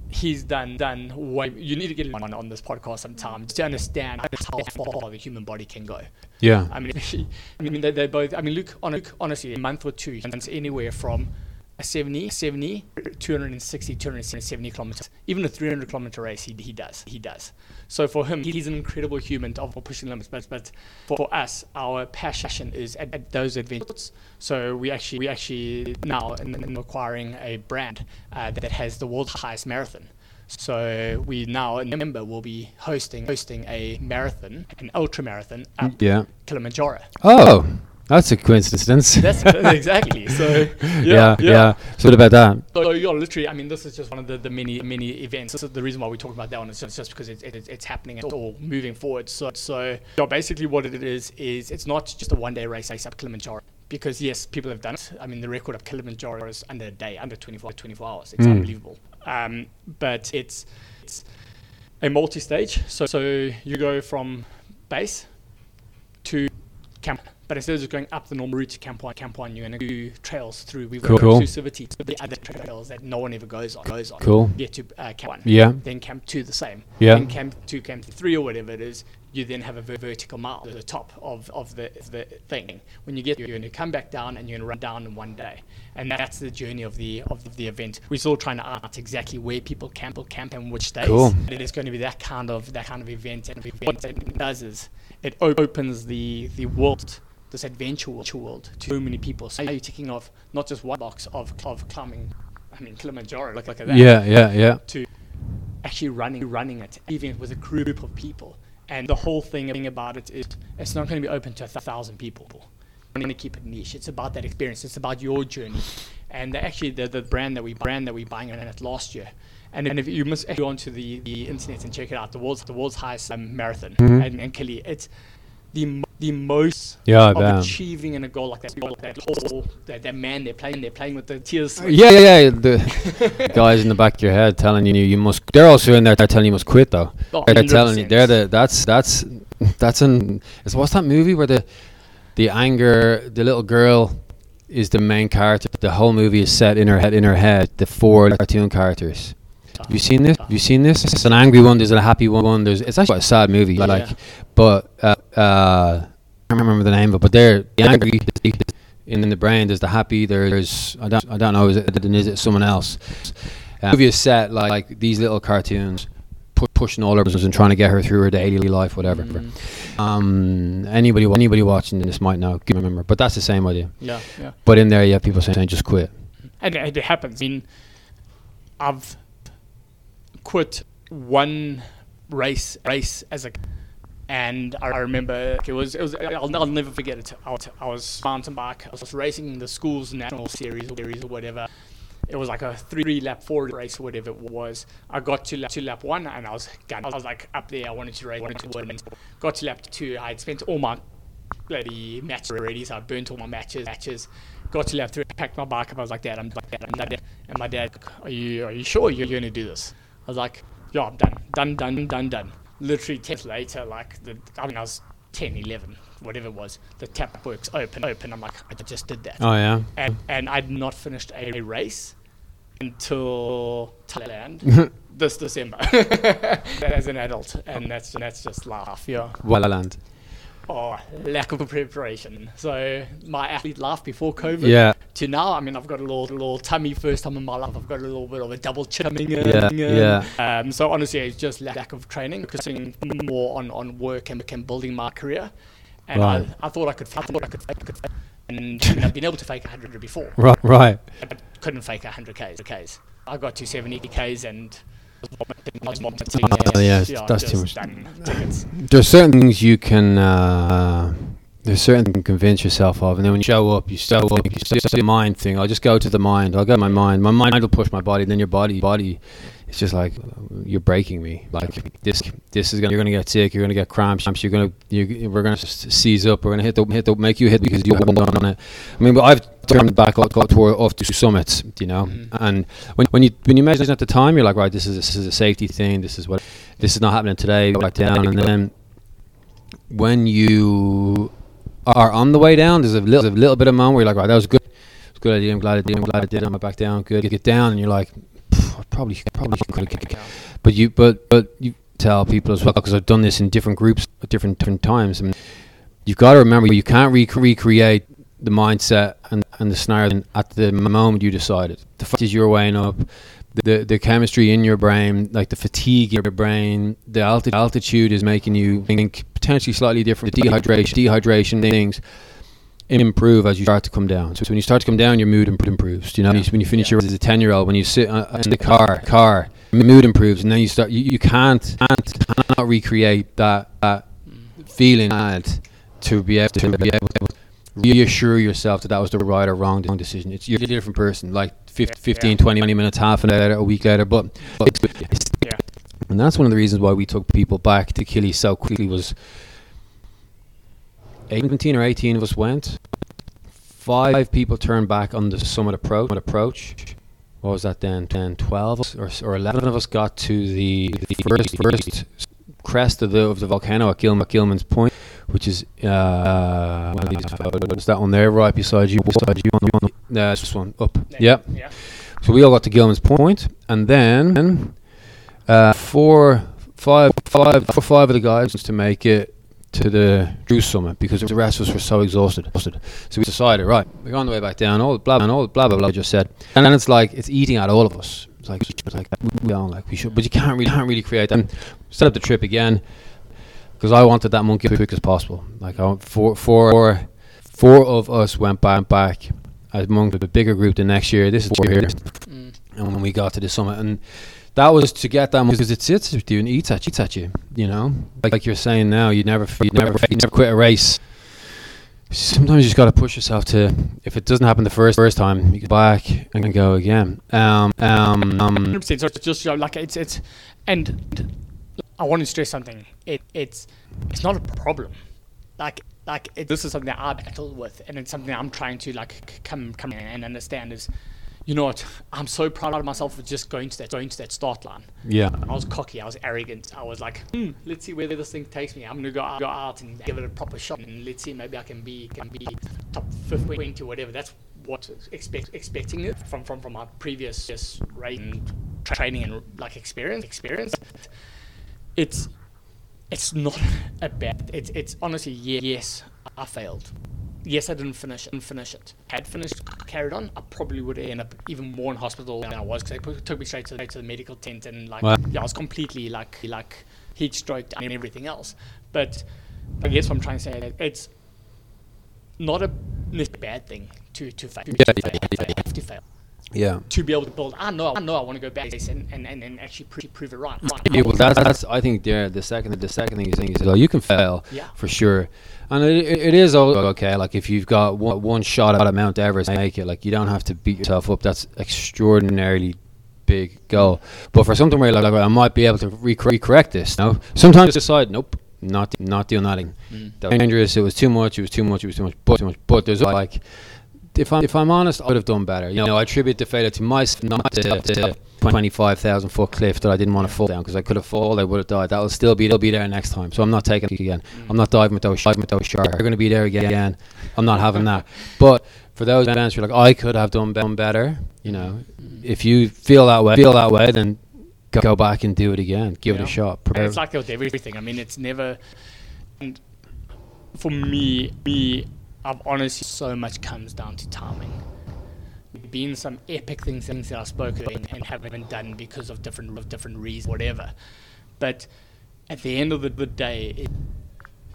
he's done done way. You need to get on on this podcast sometime to understand how far the human body can go. Yeah. I mean, [LAUGHS] I mean, they, they both. I mean, Luke, on Luke, honestly, a month or two, runs anywhere from 70, 70, 260, 270 kilometers. Even a 300 kilometer race, he, he does. He does. So for him, he's an incredible human of pushing limits. But but for us, our passion is at, at those adventures. So we actually we actually now in, in acquiring a brand uh, that has the world's highest marathon. So we now in November will be hosting hosting a marathon, an ultra marathon up Yeah. Kilimanjaro. Oh, that's a coincidence. That's [LAUGHS] exactly. So yeah, yeah, So what about that? So you're literally, I mean, this is just one of the, the many many events. This is the reason why we talk about that one. It's just, just because it's, it's, it's happening it's all moving forward. So so so basically what it is is it's not just a one day race race up Kilimanjaro. Because yes, people have done it. I mean, the record of Kilimanjaro is under a day, under 24, 24 hours. It's Mm. unbelievable. Um, but it's it's a multi-stage. So so you go from base to camp. But instead of just going up the normal route to Camp One, Camp One, you're going to do trails through. We've got Cool. exclusivity to the other trails that no one ever goes on. Goes on. Cool. Get to uh, Camp One. Yeah. Then Camp Two the same. Yeah. Then Camp Two, Camp Three, or whatever it is. You then have a ver- vertical mile at the top of, of the the thing. When you get, there, you're going to come back down and you're going to run down in one day, and that's the journey of the of the event. We're still trying to art exactly where people camp, camp and which days. Cool. It is going to be that kind of that kind of event. And what it does is it op- opens the the world, this adventure world, world to so many people. So now you're ticking off not just one box of of climbing. I mean Kilimanjaro, look look at that. Yeah, yeah, yeah. To actually running running it, even with a group of people. And the whole thing about it is it's not going to be open to a thousand people. I'm going to keep it niche. It's about that experience. It's about your journey. And actually, the, the brand that we brand that we buying on it last year. And, and if you must go onto the, the internet and check it out, the world's the world's highest um, marathon, Mhm. and, and Kili, it's the the most Yeah, of bet. achieving in a goal like that. Goal like that whole that, that man they're playing they're playing with the tears. Oh, yeah, yeah, yeah. The [LAUGHS] guys in the back of your head telling you you must. They're also in there. They're telling you must quit though. Oh, They're telling you they're the that's that's that's an. It's what's that movie where the the anger the little girl is the main character. The whole movie is set in her head. In her head, the four cartoon characters. Have you seen this? Have you seen this? It's an angry one. There's a happy one. There's it's actually quite a sad movie. Yeah. Like, but uh, uh, I don't remember the name of it. But they're the angry in the brain. There's the happy. There's I don't I don't know. Is it is it someone else? Uh, movie is set like, like these little cartoons. pu- Pushing all her business and trying to get her through her daily life, whatever. Mm, Um, anybody, anybody watching this might know, give remember, but that's the same idea. yeah, yeah. But in there, you have people saying, "Just quit." and it, it happens. I mean, I've quit one race race as a, and I remember it was it was I'll, I'll never forget it. I was, I was mountain bike. I was racing in the school's national series series or whatever. It was like a three lap four race whatever it was. I got to lap, to lap one and I was gun. I was like up there. I wanted to race, wanted to win. Got to lap two. I had spent all my bloody matches already, so I burnt all my matches. Matches. Got to lap three, packed my bike up. I was like, Dad, I'm like, Dad, I'm done. And my dad, are you are you sure you're going to do this? I was like, Yeah, I'm done, done, done, done, done. Literally ten minutes later, like the I mean, I was 10, 11, whatever it was. The tap works open, open. I'm like, I just did that, Oh yeah. and and I'd not finished a race until Thailand [LAUGHS] this December [LAUGHS] as an adult, and that's that's just laugh, yeah. Wildland. Oh, lack of preparation. So my athlete life before COVID Yeah. to now, I mean, I've got a little little tummy first time in my life. I've got a little bit of a double chin. Yeah, in. yeah. Um, so honestly, it's just lack, lack of training, focusing more on, on work and, and building my career. And Right. I, I thought I could, I thought I could fake, could fake. and you know, I've been able to fake 100 before, Right. Right. but couldn't fake 100 k's. Ks. I got to 70 k's and. Oh, yeah, that's too much. There's certain things you can. Uh, there's certain things you convince yourself of, and then when you show up, you show up. You still the mind thing. I'll just go to the mind. I'll go to my mind. My mind will push my body. Then your body, body, it's just like you're breaking me. Like this, this is gonna. You're gonna get sick. You're gonna get cramps. You're gonna. You, we're gonna seize up. We're gonna hit the hit the make you hit because you haven't done on it. I mean, but I've turned back off, off, toward- off to summits, you know. Mm-hmm. And when when you when you measure at the time, you're like, right, this is this is a safety thing. This is what this is not happening today. Go back down, and then when you are on the way down, there's a little, there's a little bit of moment where you're like, right, that was good. It's a good idea. I'm glad I did. I'm glad I did. I'm back down. Good. You get down, and you're like, "Pff, [SIGHS] probably probably could have. But you but but you tell people as well because I've done this in different groups at different different times. I mean, you've got to remember you can't rec- recreate the mindset and, and the scenario at the moment you decided. The fact is you're weighing up the the chemistry in your brain, like the fatigue in your brain, the alti- altitude is making you think potentially slightly different. The dehydration, dehydration things improve as you start to come down. So when you start to come down, your mood imp- improves. You know, when you finish your as a ten year old, when you sit uh, in the car, car, your mood improves, and then you start. You, you can't, can't cannot recreate that that feeling and to be able to be able to reassure yourself that that was the right or wrong wrong decision. It's you're a different person, like 50, Yeah, 15, yeah. 20 minutes, half an hour, a week later. But, but it's, Yeah. and that's one of the reasons why we took people back to Kili so quickly was 17 or 18 of us went. Five people turned back on the summit approach, approach what was that then? 10, 12 or, or 11 of us got to the, the first, first crest of the, of the volcano at Gilman, Gilman's Point, which is uh, one of these photos. That one there, right beside you. Beside you on the, no, this one up. Yep. Yeah. So we all got to Gilman's Point, and then uh, four, five, five, four, five of the guys to make it to the Drew Summit because the rest of us were so exhausted. So we decided, right, we're on the way back down. All blah blah all blah blah blah. I just said, and then it's like it's eating at all of us. It's like like we don't like we should, but you can't really can't really create that. Set up the trip again because I wanted that monkey as quick as possible. Like I four, four, four of us went back back as among the bigger group the next year. This is four here, Mm. and when we got to the summit, and that was to get that because it sits with you and eats at you, eats at you. You know, like, like you're saying now, you never, you never, you never quit a race. Sometimes you just got to push yourself to. If it doesn't happen the first first time, you go back and go again. Um, um, um, 100%. So it's just like it's it's, and I want to stress something. It it's it's not a problem. Like like it, this is something that I battle with, and it's something I'm trying to like come come in and understand. Is you know what? I'm so proud of myself for just going to that going to that start line. yeah, I was cocky. I was arrogant. I was like, hmm, let's see where this thing takes me. I'm gonna go out, go out and give it a proper shot, and let's see maybe I can be can be top 50, 20 or whatever. That's what expect expecting it from from from my previous just race training and like experience experience. It's it's not a bad. It's it's honestly yeah, yes, I failed. Yes, I didn't finish didn't finish it. Had finished, carried on, I probably would have ended up even more in hospital than I was because they put, took me straight to, to the medical tent and like Wow. yeah, I was completely like like heat stroked and everything else. But I guess what I'm trying to say that it's not a bad thing to to fail. To Yeah, fail, yeah, yeah, fail, have to fail. Yeah. To be able to build, I know, I know, I want to go back and and, and, and actually prove, prove it right. Yeah, well, that's, that's I think there the second the second thing you think is well, you can fail Yeah. for sure, and it, it is okay. Like if you've got one, one shot at Mount Everest, make it. Like you don't have to beat yourself up. That's extraordinarily big goal. But for something where you're like, I might be able to recor- recorrect this. No, sometimes decide, nope, not not doing nothing. Mm. That was dangerous. It was too much. It was too much. It was too much. But too much. But there's like. If I'm, if I'm honest, I would have done better. You know, I attribute the failure to myself, not to the 25,000 foot cliff that I didn't want to fall down because I could have fallen, I would have died. That'll still be, they'll be there next time. So I'm not taking it again. Mm. I'm not diving with those, diving with those sharks. They're going to be there again. I'm not having that. But for those events, you're like, I could have done, done better. You know, mm. if you feel that way, feel that way, then go, go back and do it again. Give it a shot. Prepare. it's like with everything. I mean, it's never. And for me, me, I've honestly so much comes down to timing. Been some epic things, things that I've spoken and haven't been done because of different of different reasons, whatever. But at the end of the, the day, it,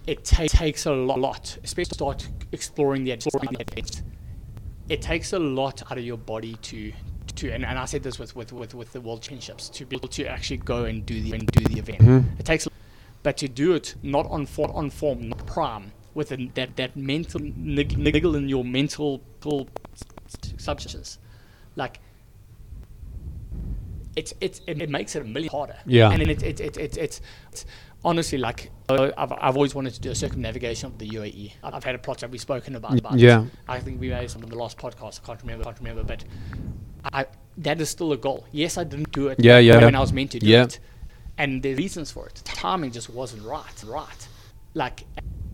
it ta- takes a lot, lot, especially to start exploring the the. It takes a lot out of your body to to and, and I said this with, with, with, with the world championships to be able to actually go and do the and do the event. Mhm. It takes but to do it not on form, on form, not prime, with a, that that mental nig- niggle in your mental substance, like it's it's it, it makes it a million harder. Yeah. and then it's it's it's it's, it's, it's honestly like uh, I've, I've always wanted to do a circumnavigation of the UAE. I've I've had a project we've spoken about. about Yeah. it. I think we made some in the last podcast. I can't remember. Can't remember, but I that is still a goal. Yes, I didn't do it. Yeah, yeah. When I was meant to do Yeah. it, and the reasons for it, timing just wasn't right. Right, like.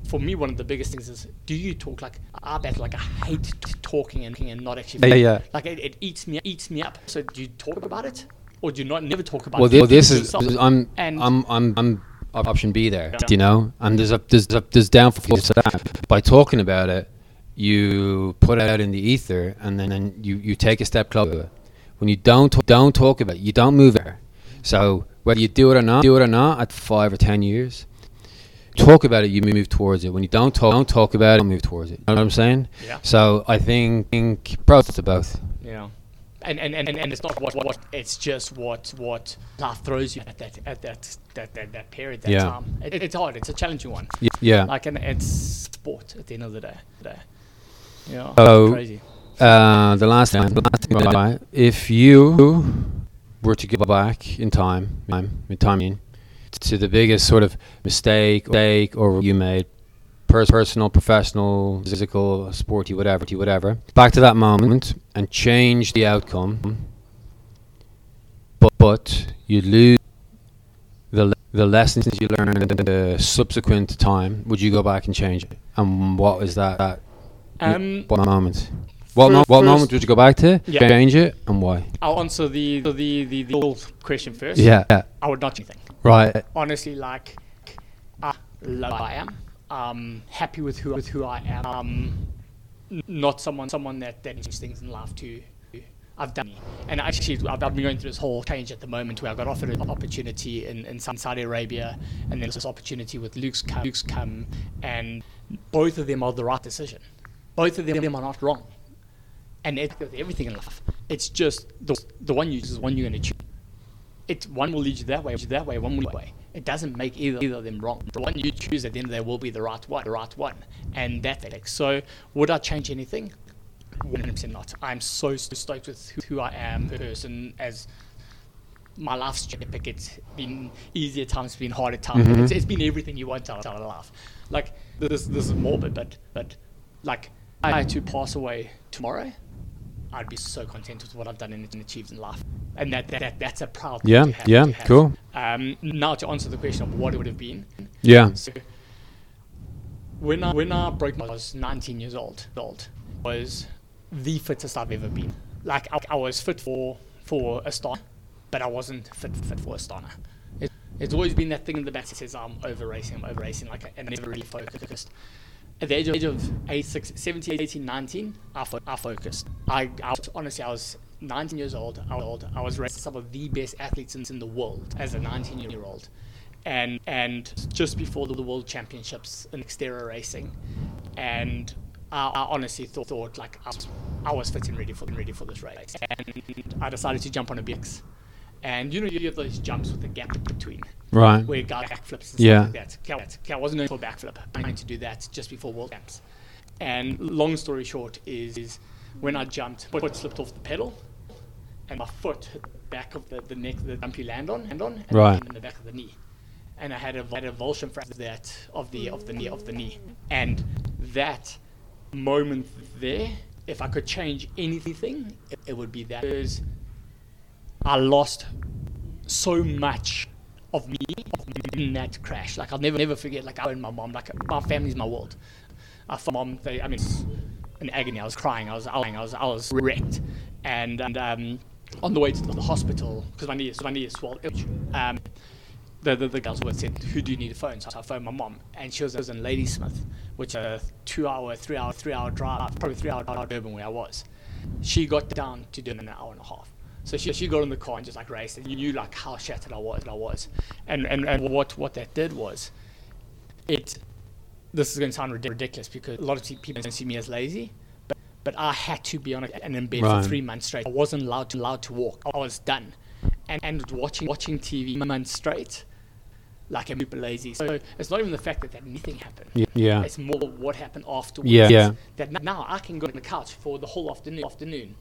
For me, one of the biggest things is: Do you talk like I bet? Like I hate t- talking and, and not actually. Yeah, yeah. Like it, it eats me eats me up. So do you talk about it, or do you not never talk about well, it? Keep this is I'm And- I'm I'm I'm option B there. Yeah. Do you know? And there's a there's a, there's downfalls to that. By talking about it, you put it out in the ether, and then, then you you take a step closer. When you don't don't talk about it, you don't move there. So whether you do it or not, do it or not, at five or ten years, talk about it, you move towards it. When you don't talk, don't talk about it, move towards it. You know what I'm saying? Yeah. So I think, think both to both. Yeah. And, and, and, and it's not what, what it's just what what life throws you at that at that that, that, that period that Yeah. time. It, it's hard. It's a challenging one. Yeah. Like and it's sport at the end of the day. day. Yeah. So- crazy. Uh, the last thing, the last thing if you were to go back in time, time, in time in, to the biggest sort of mistake, mistake or you made, pers- personal, professional, physical, sporty, whatever, whatever, back to that moment and change the outcome, but you lose the le- the lessons you learned in the subsequent time. Would you go back and change it? And what was that? that Um, what moment? What, mo- what moment would you go back to? Yeah. Change it and why? I'll answer the the the, the, the old question first. Yeah. yeah. I would not change anything. Right. honestly like I love I am. Um, happy with who with who I am. Um, not someone someone that that changes things in life to. I've done, and actually I've, I've been going through this whole change at the moment where I got offered an opportunity in, in Saudi Arabia, and then there's this opportunity with Luke's come, Luke's come, and both of them are the right decision. Both of them are not wrong, and it, everything in life, it's just the the one you choose is the one you're going to choose it one will lead you that way, that way, one will lead you that way. It doesn't make either, either of them wrong. The one you choose at the end of the day will be the right one, the right one, and that's it. So would I change anything? 100% not. I'm so, so stoked with who, who I am, person as my life's epic. It's been easier times, it's been harder times. Mhm. It's, it's been everything you want out of life. Like this, this is morbid, but but like I had to pass away tomorrow. I'd be so content with what I've done and achieved in life, and that, that, that that's a proud thing Yeah. to have, Yeah. to have. Cool. Um, now to answer the question of what it would have been. Yeah. So when I when I broke, my, I was 19 years old. Old was the fittest I've ever been. Like I, I was fit for for Astana, but I wasn't fit fit for Astana. It, it's always been that thing in the back that says I'm over racing, I'm over racing, like and never really focused. At the age of, age of 8, 6, 17, 18, 19, I, fo- I focused. I, I honestly, I was 19 years old. I was, old. I was racing some of the best athletes in, in the world as a 19 year old. And, and just before the World Championships in Xterra racing, and I, I honestly thought, thought like I was, I was fit and ready for ready for this race, and I decided to jump on a BX. And you know you have those jumps with the gap between, Right. where guy backflips and Yeah. stuff like that. Okay, I wasn't going for backflip. I'm going to do that just before World Champs. And long story short is, is when I jumped, foot slipped off the pedal, and my foot hit the back of the, the neck, the jump you land on, and on, and Right. in the back of the knee. And I had a, had a avulsion fracture that of the of the knee of the knee, and that moment there, if I could change anything, it, it would be that. Because I lost so much of me in that crash. Like I'll never never forget. Like I and my mom. Like my family's my world. I thought mom. They, I mean, in agony. I was crying. I was I was I was wrecked. And, and um, on the way to the hospital because my knee is my knee is swollen. Um, the, the, the girls were said, who do you need a phone? So I phoned my mom, and she was, was in Ladysmith, which is a two-hour, three-hour, three-hour drive, probably three-hour drive Durban where I was. She got down to Durban in an hour and a half. So she, she got in the car and just like raced, and you knew like how shattered I was. And I was, and and, and what what that did was, it. This is going to sound ridic- ridiculous because a lot of people don't see me as lazy, but but I had to be on it and in bed Right. for three months straight. I wasn't allowed to allowed to walk. I was done, and and watching watching TV months straight, like I'm super lazy. So it's not even the fact that that anything happened. Yeah. It's more what happened afterwards. Yeah. Yeah. That now I can go on the couch for the whole afternoon, afternoon,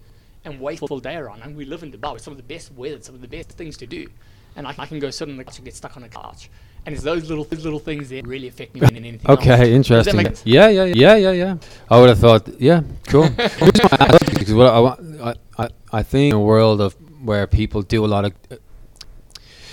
and wait for the full day around. And we live in Dubai with some of the best weather, some of the best things to do. And I, I can go sit on the couch and get stuck on the couch. And it's those little those little things that really affect me more than anything else. Okay, that interesting. Yeah, yeah, yeah, yeah, yeah. I would have thought, yeah, cool. [LAUGHS] because what I, want, I, I, think in a world of where people do a lot of uh,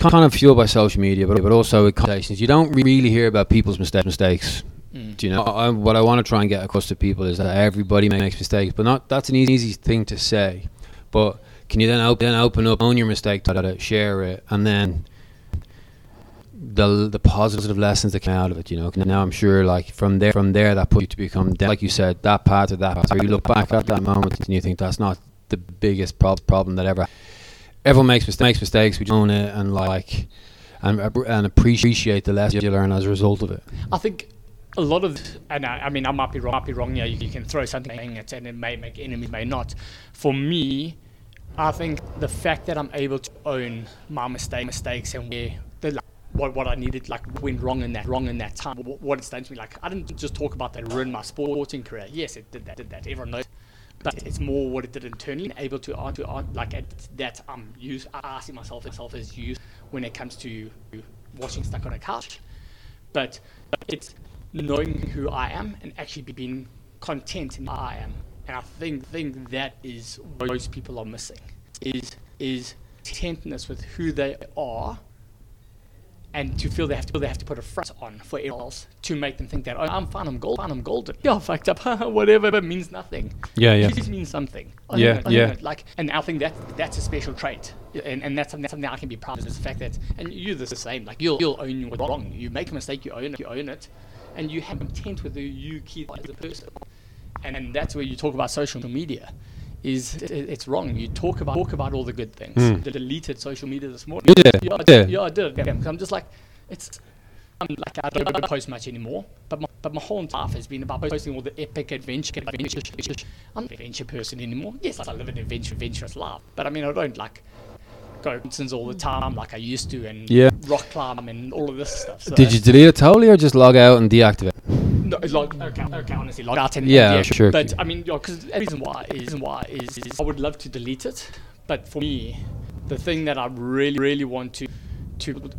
kind of fueled by social media, but but also with conversations, you don't really hear about people's mistake, mistakes. Mm. Do you know? I, what I want to try and get across to people is that everybody makes mistakes, but not that's an easy, easy thing to say. But can you then open, then open up, own your mistake, to it, share it, and then the the positive lessons that came out of it. You know, now I'm sure like from there from there that put you to become de- like you said that path or that path. Where you look back at that moment and you think that's not the biggest prob- problem that ever. Everyone makes mistakes. Makes mistakes. We own it and like and and appreciate the lessons you learn as a result of it. I think a lot of, and I, I mean, I might be wrong. Might be wrong. Yeah, you, you can throw something at and it may make enemies, may not. For me, I think the fact that I'm able to own my mistake, mistakes, and where the like, what what I needed like went wrong in that wrong in that time. What, what it's done to me. Like I didn't just talk about that ruined my sporting career. Yes, it did that. Did that. Everyone knows. But it's more what it did internally, able to uh, to on like at that um, I'm used. I see myself myself as used when it comes to watching stuck on a couch but it's knowing who I am and actually be- being content in who I am. And I think think that is what most people are missing is is contentness with who they are and to feel they have to they have to put a front on for everyone else to make them think that oh, I'm fine, I'm gold, fine, I'm golden. [LAUGHS] Yeah, fucked up, [LAUGHS] whatever, but means nothing. Yeah, yeah. It just means something. Yeah, yeah. Like, and I think that that's a special trait, and, and that's something, that's something I can be proud of. Is the fact that, and you're the same. Like you'll you'll own what's wrong. You make a mistake, you own it, you own it, and you have intent with who you keep as a person. And, and that's where you talk about social media. Is it- it's wrong? You talk about talk about all the good things. Mm. The deleted social media this morning. Yeah, yeah, I yeah. did, yeah, I did. I'm just like, it's. I'm like I don't post much anymore, but my, but my whole life has been about posting all the epic adventure. adventure I'm not an adventure person anymore. Yes, I live an adventure, adventurous life, but I mean I don't like go mountains all the hmm. time like I used to, and Yeah. rock climb and all of this stuff. So Did you delete it totally or just log out and deactivate? no, it's like okay, okay, honestly, log out and Yeah, and sure. But I mean, because the reason why is reason why is, is I would love to delete it, but for me, the thing that I really really want to to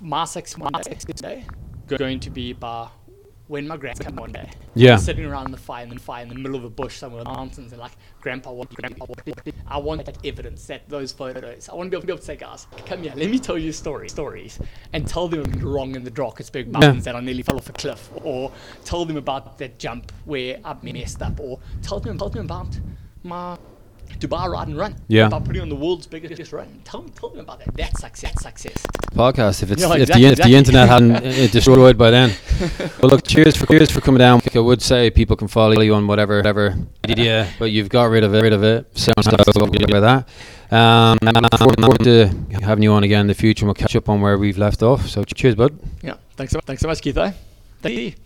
my sex my sex day going to be by when my grandpa come one day. Yeah. Sitting around the fire in the fire in the middle of a bush somewhere in the mountains and like grandpa what grandpa what I want that evidence, that those photos. I want to be able, be able to say, guys, come here, let me tell you stories stories and tell them I'm wrong in the Drakensberg mountains that I nearly fell off a cliff or tell them about that jump where I messed up or tell them tell them about my Dubai ride and run. Yeah. About putting on the world's biggest run. Tell them, tell them about that. That's success. Success. podcast if it's if, exactly, the, if the internet hadn't uh, [LAUGHS] destroyed by then. well, look, cheers for cheers for coming down. I would say people can follow you on whatever whatever idea, but you've got rid of it. Rid of it. So by that. Um, and I look forward to having you on again in the future, and we'll catch up on where we've left off. So cheers, bud. Yeah. Thanks so much. Thanks so much, Keith. eh? Thank you.